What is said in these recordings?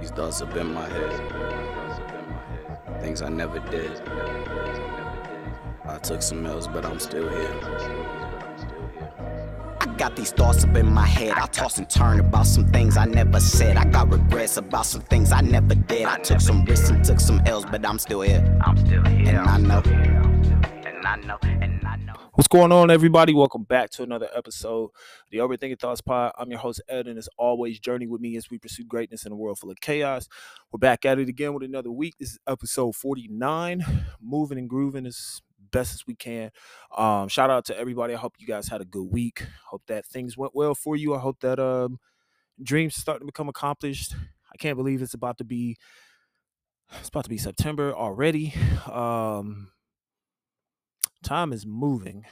These thoughts up in my head. Things I never did. I took some L's, but I'm still here. I got these thoughts up in my head. I toss and turn about some things I never said. I got regrets about some things I never did. I took some risks and took some L's, but I'm still here. I'm still here. And I know. And I know. And I know. What's going on, everybody? Welcome back to another episode of the Overthinking Thoughts Pod. I'm your host, Ed, and as always, journey with me as we pursue greatness in a world full of chaos. We're back at it again with another week. This is episode 49, moving and grooving as best as we can. Um, shout out to everybody. I hope you guys had a good week. Hope that things went well for you. I hope that um, dreams starting to become accomplished. I can't believe it's about to be it's about to be September already. Um, time is moving.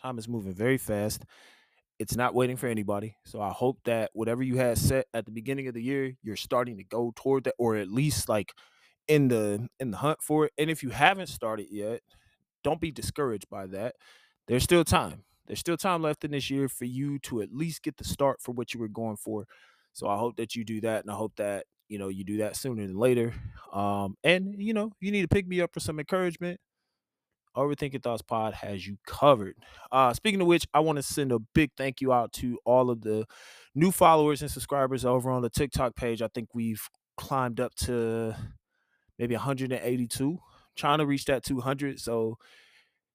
Time is moving very fast. It's not waiting for anybody. So I hope that whatever you had set at the beginning of the year, you're starting to go toward that, or at least like in the in the hunt for it. And if you haven't started yet, don't be discouraged by that. There's still time. There's still time left in this year for you to at least get the start for what you were going for. So I hope that you do that, and I hope that you know you do that sooner than later. Um, and you know you need to pick me up for some encouragement. Overthinking Thoughts Pod has you covered. Uh, speaking of which, I want to send a big thank you out to all of the new followers and subscribers over on the TikTok page. I think we've climbed up to maybe 182, trying to reach that 200. So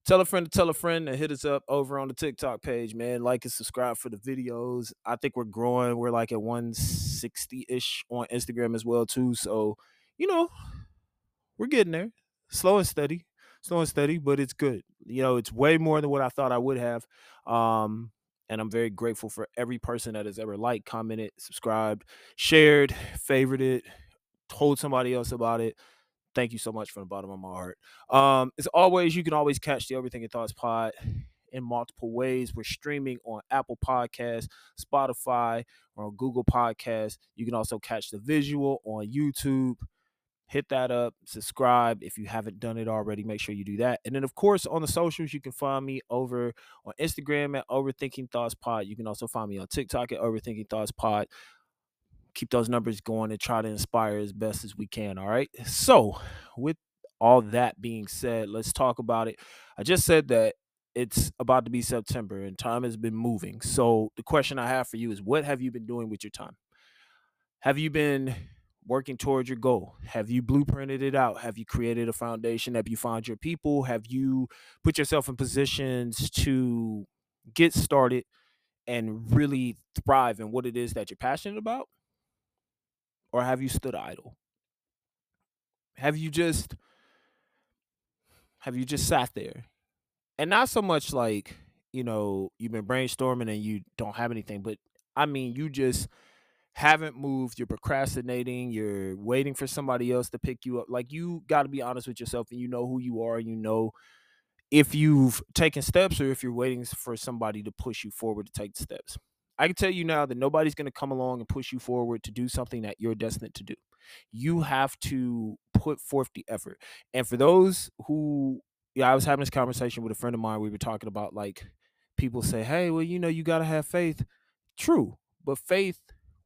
tell a friend to tell a friend to hit us up over on the TikTok page, man. Like and subscribe for the videos. I think we're growing. We're like at 160 ish on Instagram as well, too. So, you know, we're getting there. Slow and steady slow and steady, but it's good. You know, it's way more than what I thought I would have. Um, and I'm very grateful for every person that has ever liked, commented, subscribed, shared, favorited, told somebody else about it. Thank you so much from the bottom of my heart. Um, as always, you can always catch the Overthinking Thoughts pod in multiple ways. We're streaming on Apple Podcasts, Spotify, or on Google Podcasts. You can also catch the visual on YouTube hit that up, subscribe if you haven't done it already. Make sure you do that. And then, of course, on the socials, you can find me over on Instagram at Overthinking Thoughts Pod. You can also find me on TikTok at Overthinking Thoughts Pod. Keep those numbers going and try to inspire as best as we can. All right. So, with all that being said, let's talk about it. I just said that it's about to be September and time has been moving. So, the question I have for you is what have you been doing with your time? Have you been working towards your goal? Have you blueprinted it out? Have you created a foundation? Have you found your people? Have you put yourself in positions to get started and really thrive in what it is that you're passionate about? Or have you stood idle? Have you just have you just sat there? And not so much like, you know, you've been brainstorming and you don't have anything, but I mean, you just haven't moved, you're procrastinating, you're waiting for somebody else to pick you up. Like you got to be honest with yourself and you know who you are and you know if you've taken steps or if you're waiting for somebody to push you forward to take steps. I can tell you now that nobody's going to come along and push you forward to do something that you're destined to do. You have to put forth the effort. And for those who, yeah, I was having this conversation with a friend of mine. We were talking about like people say, hey, well, you know, you got to have faith. True. But faith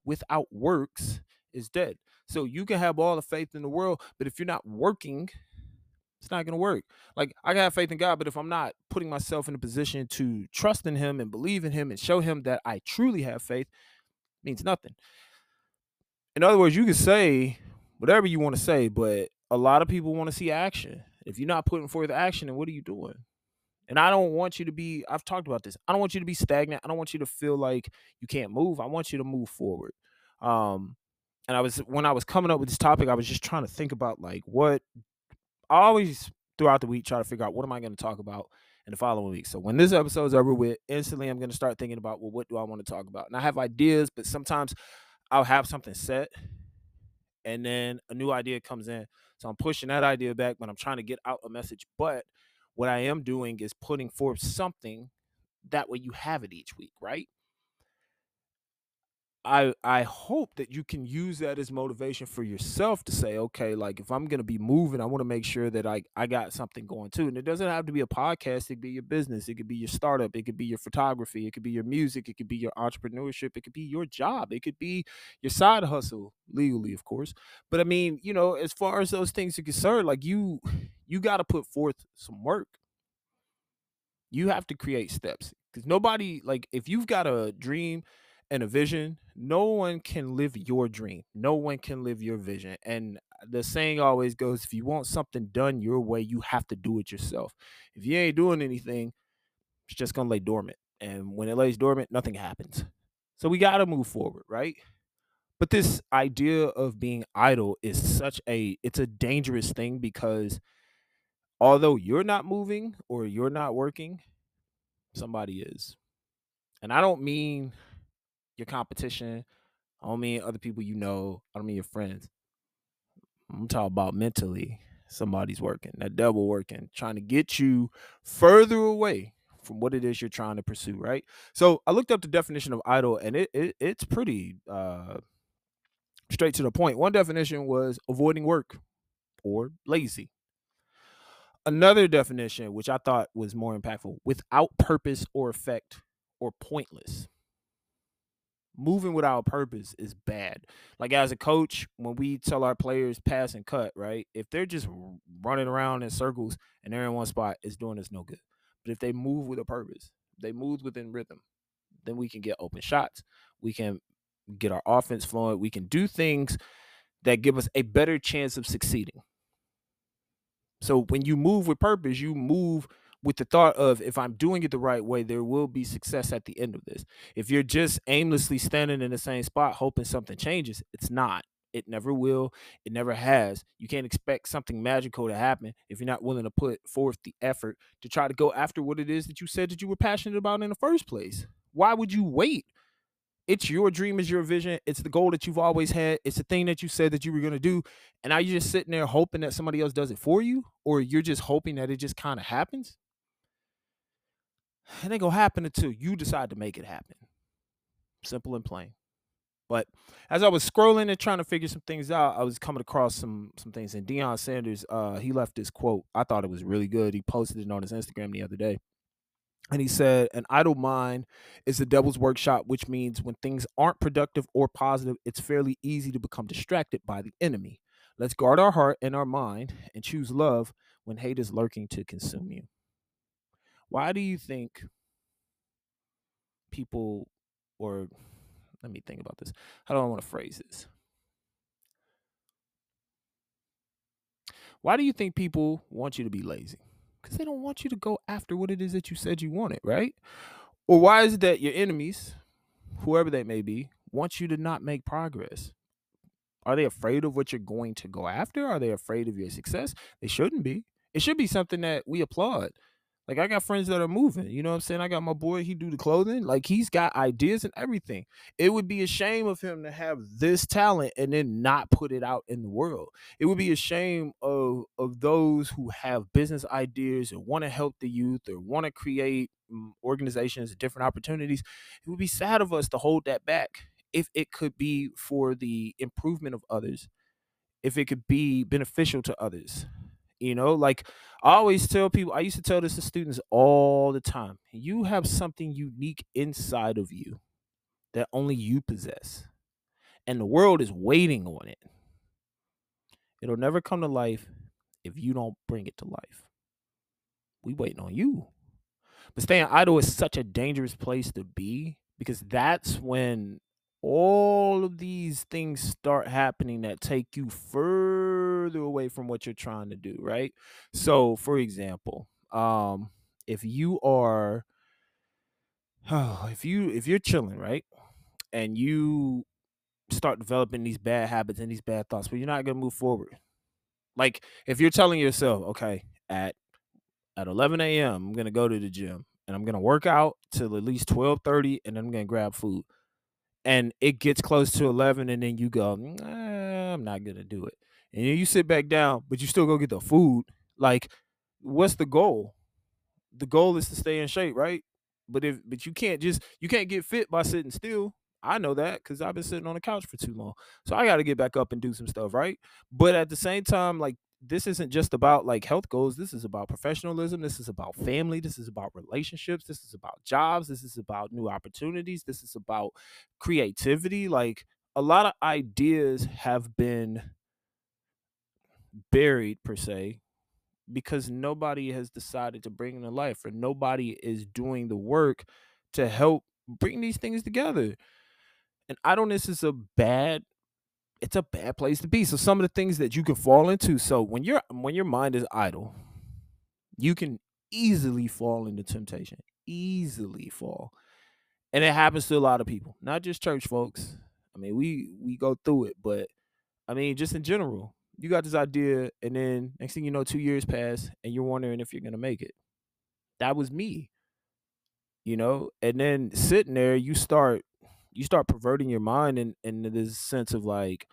without works is dead. So you can have all the faith in the world, but if you're not working, it's not going to work. Like I can have faith in God, but if I'm not putting myself in a position to trust in Him and believe in Him and show Him that I truly have faith, means nothing. In other words, you can say whatever you want to say, but a lot of people want to see action. If you're not putting forth action, then what are you doing? And I don't want you to be, I've talked about this. I don't want you to be stagnant. I don't want you to feel like you can't move. I want you to move forward. Um, and I was, when I was coming up with this topic, I was just trying to think about like what I always throughout the week try to figure out what am I going to talk about in the following week. So when this episode is over with, instantly I'm going to start thinking about, well, what do I want to talk about? And I have ideas, but sometimes I'll have something set and then a new idea comes in. So I'm pushing that idea back, but I'm trying to get out a message. But what I am doing is putting forth something that way you have it each week, right? I I hope that you can use that as motivation for yourself to say, okay, like if I'm gonna be moving, I want to make sure that I I got something going too. And it doesn't have to be a podcast, it could be your business, it could be your startup, it could be your photography, it could be your music, it could be your entrepreneurship, it could be your job, it could be your side hustle, legally, of course. But I mean, you know, as far as those things are concerned, like you you gotta put forth some work. You have to create steps. Because nobody like if you've got a dream and a vision, no one can live your dream. No one can live your vision. And the saying always goes if you want something done your way, you have to do it yourself. If you ain't doing anything, it's just going to lay dormant. And when it lays dormant, nothing happens. So we got to move forward, right? But this idea of being idle is such a it's a dangerous thing because although you're not moving or you're not working, somebody is. And I don't mean your competition. I don't mean other people you know. I don't mean your friends. I'm talking about mentally. Somebody's working, that devil working, trying to get you further away from what it is you're trying to pursue, right? So I looked up the definition of idle, and it, it it's pretty uh, straight to the point. One definition was avoiding work or lazy. Another definition, which I thought was more impactful, without purpose or effect or pointless moving without purpose is bad. Like as a coach, when we tell our players pass and cut, right? If they're just running around in circles and they're in one spot, it's doing us no good. But if they move with a purpose, they move within rhythm, then we can get open shots. We can get our offense flowing. We can do things that give us a better chance of succeeding. So when you move with purpose, you move with the thought of if I'm doing it the right way, there will be success at the end of this. If you're just aimlessly standing in the same spot hoping something changes, it's not. It never will. It never has. You can't expect something magical to happen if you're not willing to put forth the effort to try to go after what it is that you said that you were passionate about in the first place. Why would you wait? It's your dream, it's your vision, it's the goal that you've always had, it's the thing that you said that you were gonna do. And are you're just sitting there hoping that somebody else does it for you? Or you're just hoping that it just kind of happens? It ain't gonna happen until you decide to make it happen. Simple and plain. But as I was scrolling and trying to figure some things out, I was coming across some some things. And Deion Sanders, uh, he left this quote. I thought it was really good. He posted it on his Instagram the other day. And he said, An idle mind is the devil's workshop, which means when things aren't productive or positive, it's fairly easy to become distracted by the enemy. Let's guard our heart and our mind and choose love when hate is lurking to consume you. Why do you think people, or let me think about this. How do I want to phrase this? Why do you think people want you to be lazy? Because they don't want you to go after what it is that you said you wanted, right? Or why is it that your enemies, whoever they may be, want you to not make progress? Are they afraid of what you're going to go after? Are they afraid of your success? They shouldn't be. It should be something that we applaud. Like I got friends that are moving. You know what I'm saying? I got my boy, he do the clothing. Like he's got ideas and everything. It would be a shame of him to have this talent and then not put it out in the world. It would be a shame of of those who have business ideas and want to help the youth or want to create mm, organizations, different opportunities. It would be sad of us to hold that back if it could be for the improvement of others, if it could be beneficial to others. You know, like I always tell people, I used to tell this to students all the time. You have something unique inside of you that only you possess. And the world is waiting on it. It'll never come to life if you don't bring it to life. We waiting on you. But staying idle is such a dangerous place to be because that's when all of these things start happening that take you further away from what you're trying to do, right? So, for example, um, if you are, oh, if you if you're chilling, right, and you start developing these bad habits and these bad thoughts, but you're not gonna move forward. Like if you're telling yourself, okay, at at 11 a.m., I'm gonna go to the gym and I'm gonna work out till at least 12:30, and then I'm gonna grab food and it gets close to 11 and then you go nah, i'm not gonna do it and you sit back down but you still go get the food like what's the goal the goal is to stay in shape right but if but you can't just you can't get fit by sitting still I know that because I've been sitting on the couch for too long. So I got to get back up and do some stuff, right? But at the same time, like this isn't just about like health goals. This is about professionalism. This is about family. This is about relationships. This is about jobs. This is about new opportunities. This is about creativity. Like a lot of ideas have been buried per se because nobody has decided to bring them to life or nobody is doing the work to help bring these things together. And idleness is a bad it's a bad place to be. So some of the things that you can fall into. So when your when your mind is idle, you can easily fall into temptation. Easily fall. And it happens to a lot of people, not just church folks. I mean, we we go through it, but I mean, just in general, you got this idea, and then next thing you know, two years pass, and you're wondering if you're gonna make it. That was me, you know. And then sitting there, you start you start perverting your mind in into this sense of like,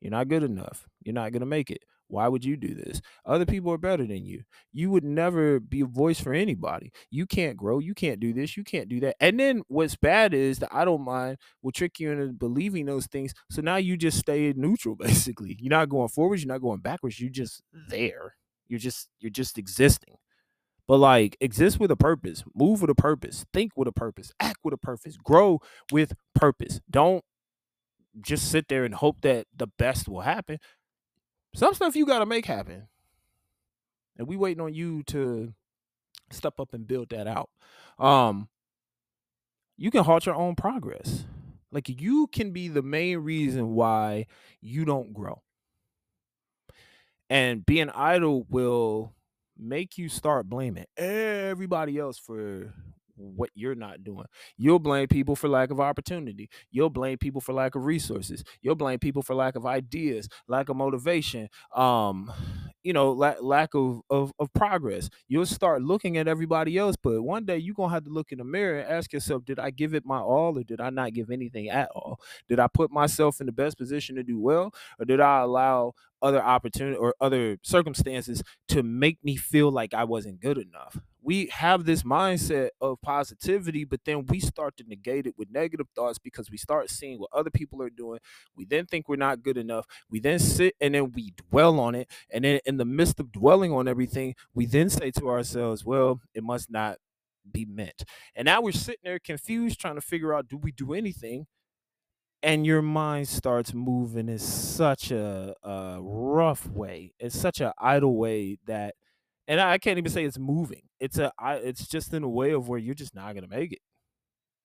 you're not good enough. You're not gonna make it. Why would you do this? Other people are better than you. You would never be a voice for anybody. You can't grow. You can't do this. You can't do that. And then what's bad is that I don't mind will trick you into believing those things. So now you just stay neutral, basically. You're not going forwards. You're not going backwards. You're just there. You're just you're just existing. But like exist with a purpose, move with a purpose, think with a purpose, act with a purpose, grow with purpose. Don't just sit there and hope that the best will happen. Some stuff you got to make happen. And we waiting on you to step up and build that out. Um you can halt your own progress. Like you can be the main reason why you don't grow. And being idle will make you start blaming everybody else for what you're not doing. You'll blame people for lack of opportunity. You'll blame people for lack of resources. You'll blame people for lack of ideas, lack of motivation, um, you know, lack, lack of, of of progress. You'll start looking at everybody else, but one day you're gonna have to look in the mirror and ask yourself, did I give it my all or did I not give anything at all? Did I put myself in the best position to do well, or did I allow other opportunity or other circumstances to make me feel like I wasn't good enough. We have this mindset of positivity, but then we start to negate it with negative thoughts because we start seeing what other people are doing. We then think we're not good enough. We then sit and then we dwell on it. And then in the midst of dwelling on everything, we then say to ourselves, well, it must not be meant. And now we're sitting there confused, trying to figure out do we do anything? and your mind starts moving in such a, a rough way. It's such an idle way that, and I can't even say it's moving. It's a, it's just in a way of where you're just not gonna make it.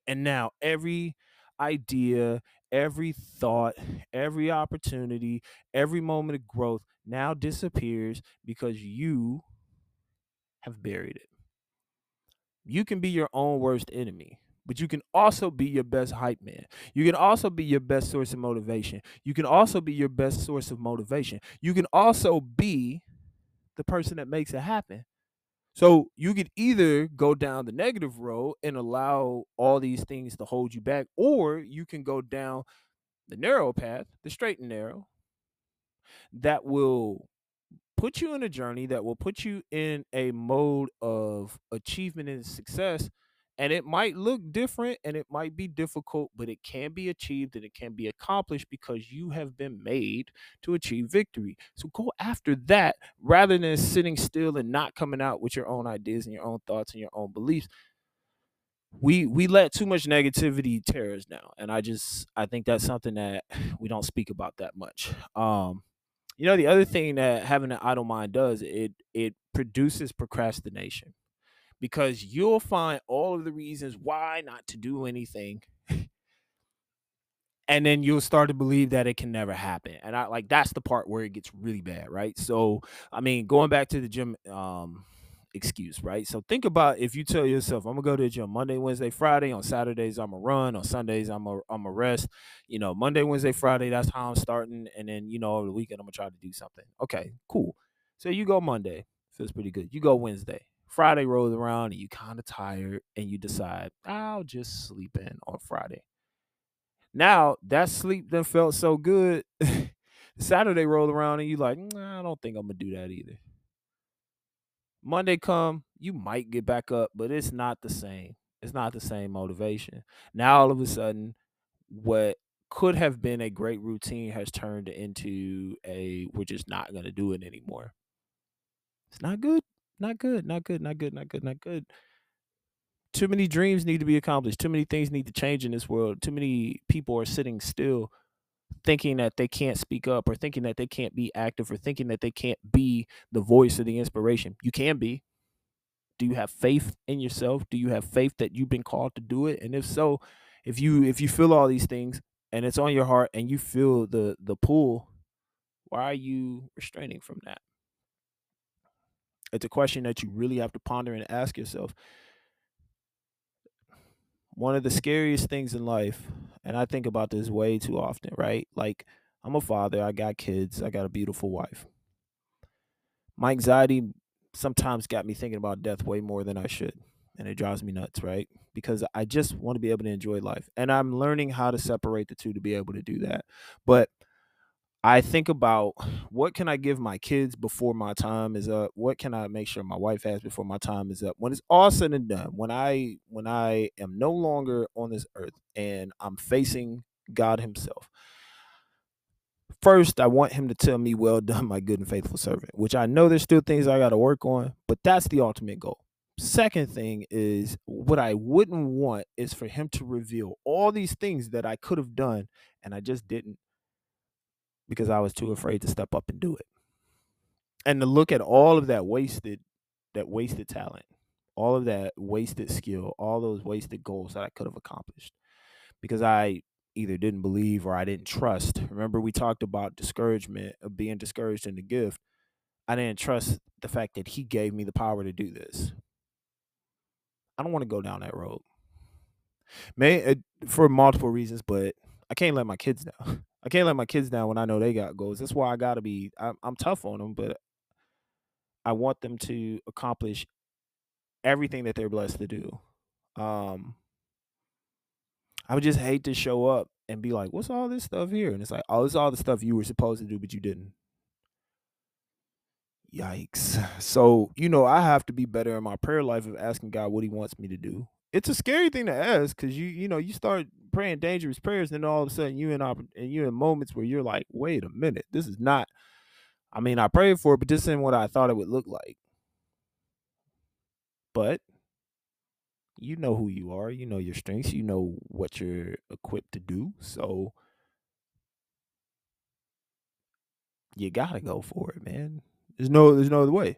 And now every idea, every thought, every opportunity, every moment of growth now disappears because you have buried it. You can be your own worst enemy but you can also be your best hype man. You can also be your best source of motivation. You can also be your best source of motivation. You can also be the person that makes it happen. So you could either go down the negative road and allow all these things to hold you back, or you can go down the narrow path, the straight and narrow, that will put you in a journey that will put you in a mode of achievement and success and it might look different and it might be difficult, but it can be achieved and it can be accomplished because you have been made to achieve victory. So go after that rather than sitting still and not coming out with your own ideas and your own thoughts and your own beliefs. We we let too much negativity tear us down. And I just I think that's something that we don't speak about that much. Um you know the other thing that having an idle mind does it it produces procrastination because you'll find all of the reasons why not to do anything. And then you'll start to believe that it can never happen and i like that's the part where it gets really bad right? So i mean going back to the gym um excuse right? So think about if you tell yourself i'm gonna go to the gym monday wednesday friday on saturdays i'm gonna run on sundays i'm a i'm a rest. You know monday wednesday friday that's how i'm starting and then you know over the weekend i'm gonna try to do something. Okay cool. So you go monday feels pretty good. You go wednesday Friday rolls around and you kind of tired and you decide, I'll just sleep in on Friday. Now that sleep then felt so good. Saturday rolled around and you like, nah, I don't think I'm gonna do that either. Monday come, you might get back up, but it's not the same. It's not the same motivation. Now all of a sudden, what could have been a great routine has turned into a we're just not to do it anymore. It's not good. Not good. Not good. Not good. Not good. Not good. Too many dreams need to be accomplished. Too many things need to change in this world. Too many people are sitting still thinking that they can't speak up or thinking that they can't be active or thinking that they can't be the voice of the inspiration. You can be. Do you have faith in yourself? Do you have faith that you've been called to do it? And if so, if you if you feel all these things and it's on your heart and you feel the the pull, why are you restraining from that? It's a question that you really have to ponder and ask yourself. One of the scariest things in life, and I think about this way too often, right? Like I'm a father, I got kids, I got a beautiful wife. My anxiety sometimes got me thinking about death way more than I should. And it drives me nuts, right? Because I just want to be able to enjoy life. And I'm learning how to separate the two to be able to do that. But I think about what can I give my kids before my time is up? What can I make sure my wife has before my time is up? When it's all said and done, when I when I am no longer on this earth and I'm facing God himself, first I want him to tell me, "Well done, my good and faithful servant," which I know there's still things I got to work on, but that's the ultimate goal. Second thing is what I wouldn't want is for him to reveal all these things that I could have done and I just didn't because I was too afraid to step up and do it. And to look at all of that wasted that wasted talent, all of that wasted skill, all those wasted goals that I could have accomplished because I either didn't believe or I didn't trust. Remember, we talked about discouragement of being discouraged in the gift. I didn't trust the fact that he gave me the power to do this. I don't want to go down that road. May uh, for multiple reasons, but I can't let my kids down. I can't let my kids down when I know they got goals. That's why I got to be. I'm, I'm tough on them, but I want them to accomplish everything that they're blessed to do. Um, I would just hate to show up and be like, "What's all this stuff here?" And it's like, "Oh, it's all the stuff you were supposed to do, but you didn't." Yikes! So you know, I have to be better in my prayer life of asking God what He wants me to do. It's a scary thing to ask because you you know you start praying dangerous prayers, and then all of a sudden you in and you in moments where you're like, "Wait a minute, this is not." I mean, I prayed for it, but this isn't what I thought it would look like. But you know who you are, you know your strengths, you know what you're equipped to do. So you gotta go for it, man. There's no there's no other way.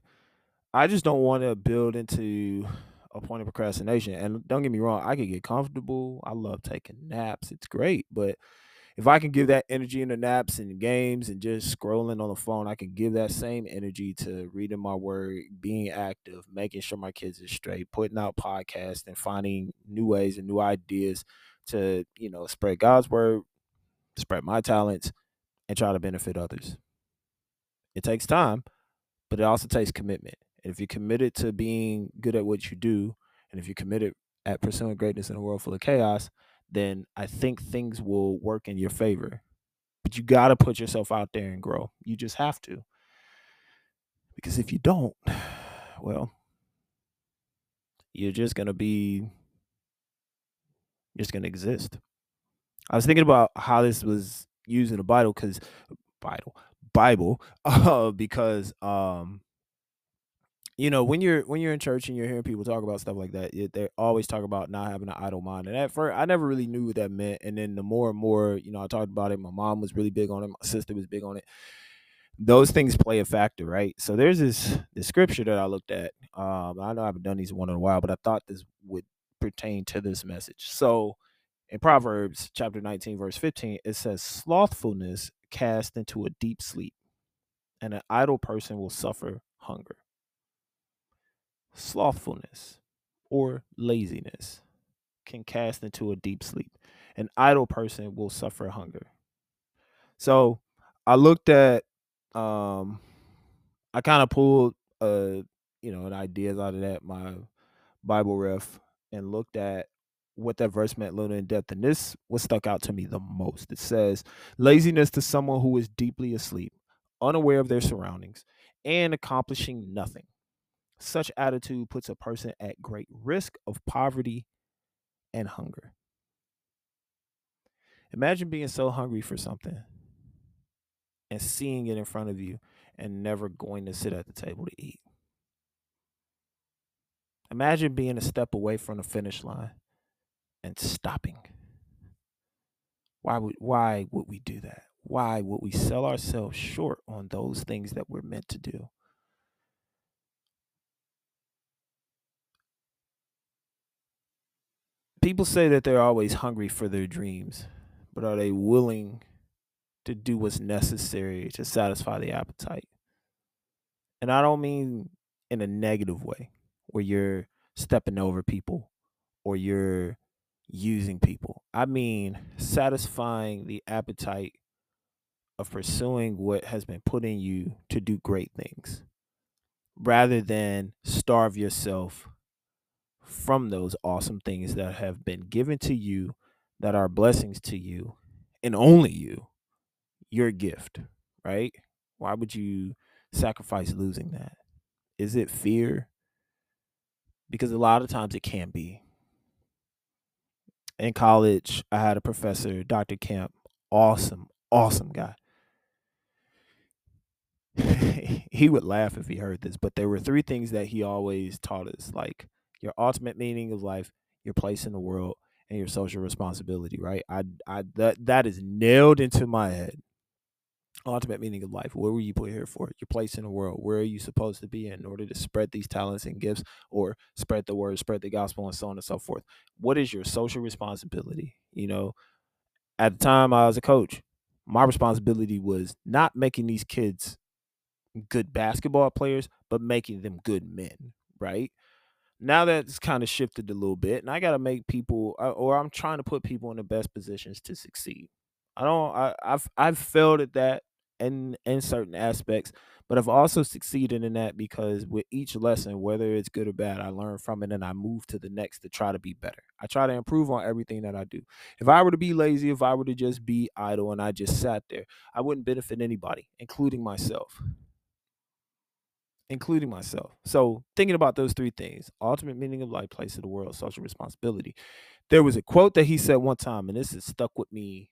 I just don't want to build into a point of procrastination. And don't get me wrong, I can get comfortable. I love taking naps. It's great, but if I can give that energy in the naps and games and just scrolling on the phone, I can give that same energy to reading my word, being active, making sure my kids are straight, putting out podcasts and finding new ways and new ideas to, you know, spread God's word, spread my talents, and try to benefit others. It takes time, but it also takes commitment. And if you're committed to being good at what you do, and if you're committed at pursuing greatness in a world full of chaos, then I think things will work in your favor. But you got to put yourself out there and grow. You just have to. Because if you don't, well, you're just going to be just going to exist. I was thinking about how this was used in the Bible cuz Bible Bible uh, because um you know when you're when you're in church and you're hearing people talk about stuff like that they always talk about not having an idle mind. And at first i never really knew what that meant. And then the more and more you know i talked about it my mom was really big on it my sister was big on it. Those things play a factor right? So there's this this scripture that i looked at um i know i haven't done these one in a while but i thought this would pertain to this message. So in proverbs chapter 19 verse 15 it says slothfulness cast into a deep sleep and an idle person will suffer hunger slothfulness or laziness can cast into a deep sleep. An idle person will suffer hunger. So I looked at um I kind of pulled uh you know an ideas out of that my Bible ref and looked at what that verse meant a little in depth and this was stuck out to me the most. It says laziness to someone who is deeply asleep, unaware of their surroundings, and accomplishing nothing. Such attitude puts a person at great risk of poverty and hunger. Imagine being so hungry for something and seeing it in front of you and never going to sit at the table to eat. Imagine being a step away from the finish line and stopping. Why would why would we do that? Why would we sell ourselves short on those things that we're meant to do? People say that they're always hungry for their dreams, but are they willing to do what's necessary to satisfy the appetite? And I don't mean in a negative way where you're stepping over people or you're using people. I mean satisfying the appetite of pursuing what has been put in you to do great things rather than starve yourself from those awesome things that have been given to you that are blessings to you and only you your gift right? Why would you sacrifice losing that? Is it fear? Because a lot of times it can be. In college i had a professor dr camp awesome awesome guy. He would laugh if he heard this, but there were three things that he always taught us like your ultimate meaning of life, your place in the world, and your social responsibility, right? I I that that is nailed into my head. Ultimate meaning of life. What were you put here for? Your place in the world. Where are you supposed to be in order to spread these talents and gifts or spread the word, spread the gospel, and so on and so forth? What is your social responsibility? You know, at the time I was a coach, my responsibility was not making these kids good basketball players, but making them good men, right? Now that's kind of shifted a little bit, and I got to make people, uh, or I'm trying to put people in the best positions to succeed. I don't, I, I've, I've failed at that in in certain aspects, but I've also succeeded in that because with each lesson, whether it's good or bad, I learn from it and I move to the next to try to be better. I try to improve on everything that I do. If I were to be lazy, if I were to just be idle and I just sat there, I wouldn't benefit anybody, including myself including myself. So, thinking about those three things ultimate meaning of life, place of the world, social responsibility. There was a quote that he said one time, and this has stuck with me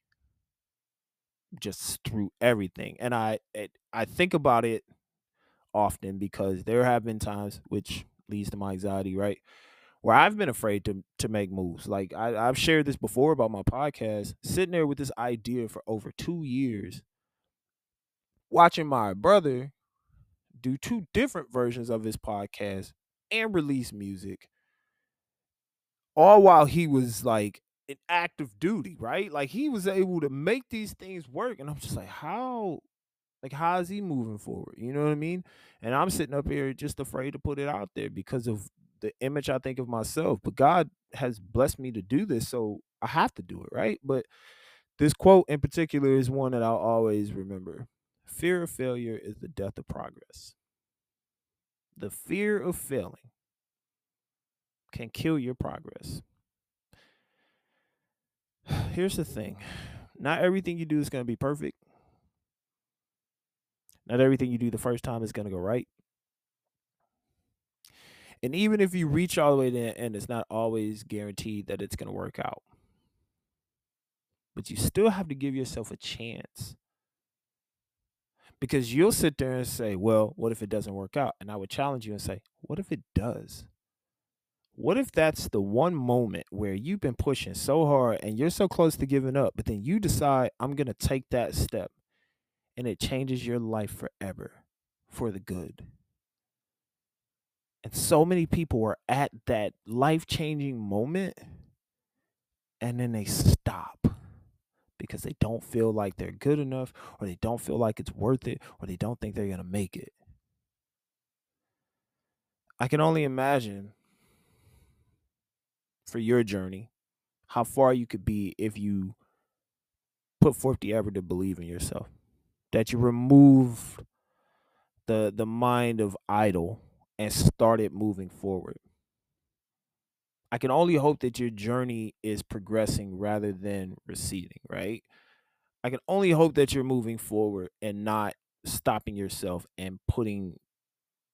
just through everything. And I it, I think about it often because there have been times which leads to my anxiety, right? Where I've been afraid to to make moves. Like I, I've shared this before about my podcast, sitting there with this idea for over two years, watching my brother do two different versions of his podcast and release music all while he was like in active duty, right? Like he was able to make these things work. And I'm just like, how like how is he moving forward? You know what I mean? And I'm sitting up here just afraid to put it out there because of the image I think of myself. But God has blessed me to do this, so I have to do it, right? But this quote in particular is one that I'll always remember. Fear of failure is the death of progress. The fear of failing can kill your progress. Here's the thing not everything you do is going to be perfect. Not everything you do the first time is going to go right. And even if you reach all the way to the end, it's not always guaranteed that it's going to work out. But you still have to give yourself a chance because you'll sit there and say, well, what if it doesn't work out? And I would challenge you and say, what if it does? What if that's the one moment where you've been pushing so hard and you're so close to giving up, but then you decide, I'm going to take that step and it changes your life forever for the good? And so many people are at that life changing moment and then they stop because they don't feel like they're good enough or they don't feel like it's worth it or they don't think they're going to make it. I can only imagine for your journey how far you could be if you put forth the effort to believe in yourself. That you removed the the mind of idle and started moving forward. I can only hope that your journey is progressing rather than receding, right? I can only hope that you're moving forward and not stopping yourself and putting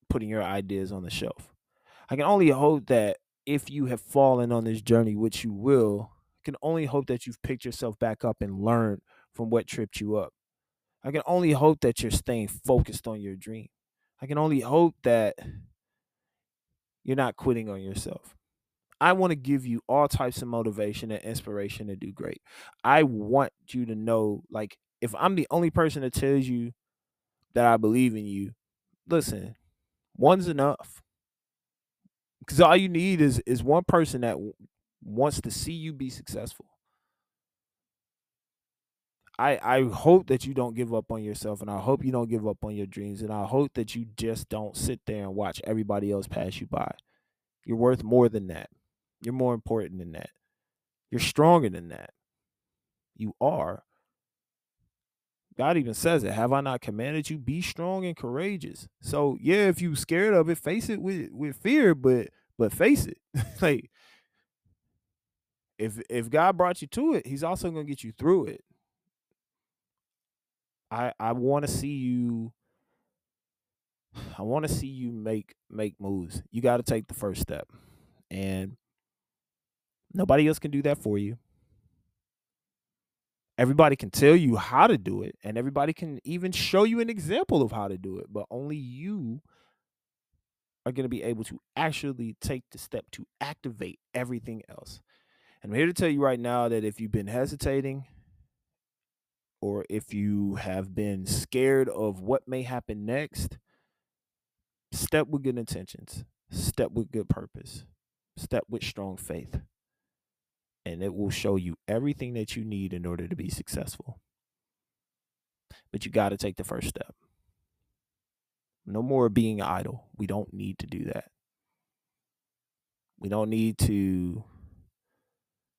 putting your ideas on the shelf. I can only hope that if you have fallen on this journey, which you will can only hope that you've picked yourself back up and learned from what tripped you up. I can only hope that you're staying focused on your dream. I can only hope that you're not quitting on yourself. I want to give you all types of motivation and inspiration to do great. I want you to know, like, if I'm the only person that tells you that I believe in you, listen, one's enough. Because all you need is is one person that w- wants to see you be successful. I I hope that you don't give up on yourself, and I hope you don't give up on your dreams, and I hope that you just don't sit there and watch everybody else pass you by. You're worth more than that. You're more important than that. You're stronger than that. You are. God even says it. Have I not commanded you? Be strong and courageous. So yeah, if you're scared of it, face it with with fear, but but face it. like if if God brought you to it, He's also gonna get you through it. I I want to see you. I want to see you make make moves. You got to take the first step, and nobody else can do that for you. Everybody can tell you how to do it, and everybody can even show you an example of how to do it, but only you are going to be able to actually take the step to activate everything else. And I'm here to tell you right now that if you've been hesitating, or if you have been scared of what may happen next, step with good intentions, step with good purpose, step with strong faith and it will show you everything that you need in order to be successful. But you got to take the first step. No more being idle. We don't need to do that. We don't need to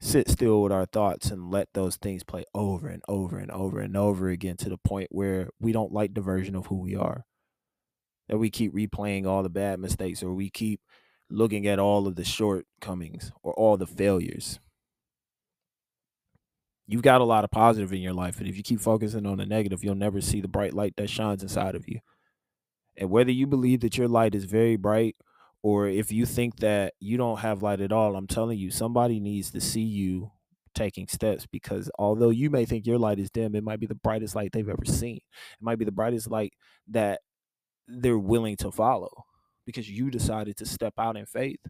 sit still with our thoughts and let those things play over and over and over and over again to the point where we don't like the version of who we are. That we keep replaying all the bad mistakes or we keep looking at all of the shortcomings or all the failures you've got a lot of positive in your life. And if you keep focusing on the negative, you'll never see the bright light that shines inside of you. And whether you believe that your light is very bright or if you think that you don't have light at all, I'm telling you, somebody needs to see you taking steps because although you may think your light is dim, it might be the brightest light they've ever seen. It might be the brightest light that they're willing to follow because you decided to step out in faith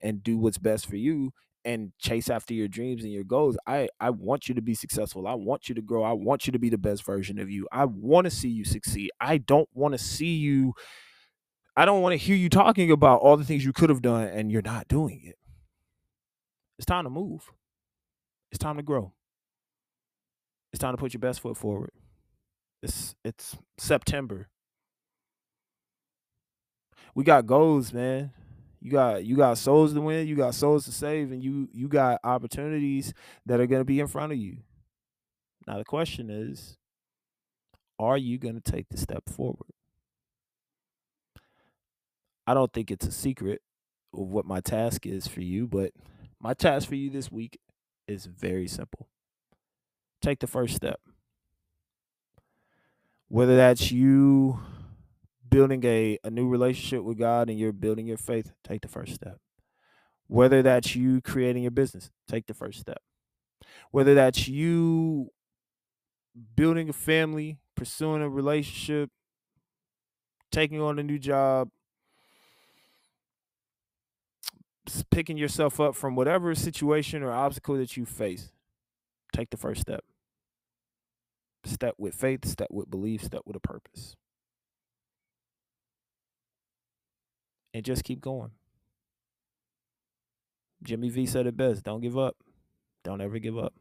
and do what's best for you and chase after your dreams and your goals. I I want you to be successful. I want you to grow. I want you to be the best version of you. I want to see you succeed. I don't want to see you I don't want to hear you talking about all the things you could have done and you're not doing it. It's time to move. It's time to grow. It's time to put your best foot forward. It's it's September. We got goals, man you got you got souls to win, you got souls to save, and you you got opportunities that are going to be in front of you. Now the question is, are you going to take the step forward? I don't think it's a secret of what my task is for you, but my task for you this week is very simple. Take the first step. Whether that's you building a, a new relationship with God and you're building your faith, take the first step. Whether that's you creating your business, take the first step. Whether that's you building a family, pursuing a relationship, taking on a new job, picking yourself up from whatever situation or obstacle that you face, take the first step. Step with faith, step with belief, step with a purpose. And just keep going. Jimmy V said it best don't give up. Don't ever give up.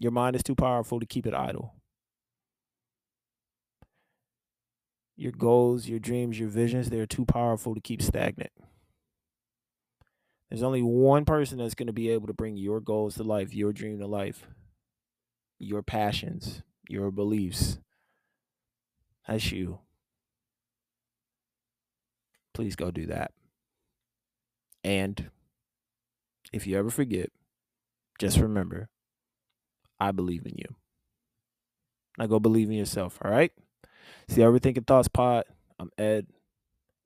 Your mind is too powerful to keep it idle. Your goals, your dreams, your visions, they're too powerful to keep stagnant. There's only one person that's going to be able to bring your goals to life, your dream to life, your passions, your beliefs. That's you please go do that. And if you ever forget, just remember, I believe in you. Now go believe in yourself, all right? See Overthinking Thoughts Pod. I'm Ed.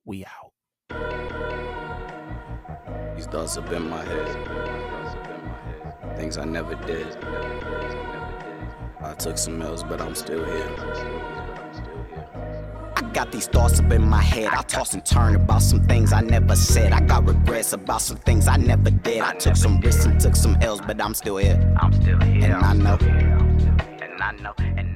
We out. These thoughts up in my head. things I never did. I took some L's, but I'm still here. I got these thoughts up in my head. I toss and turn about some things I never said. I got regrets about some things I never did. I took some risks and took some L's, but I'm still here. I'm still here. And I know. And I know.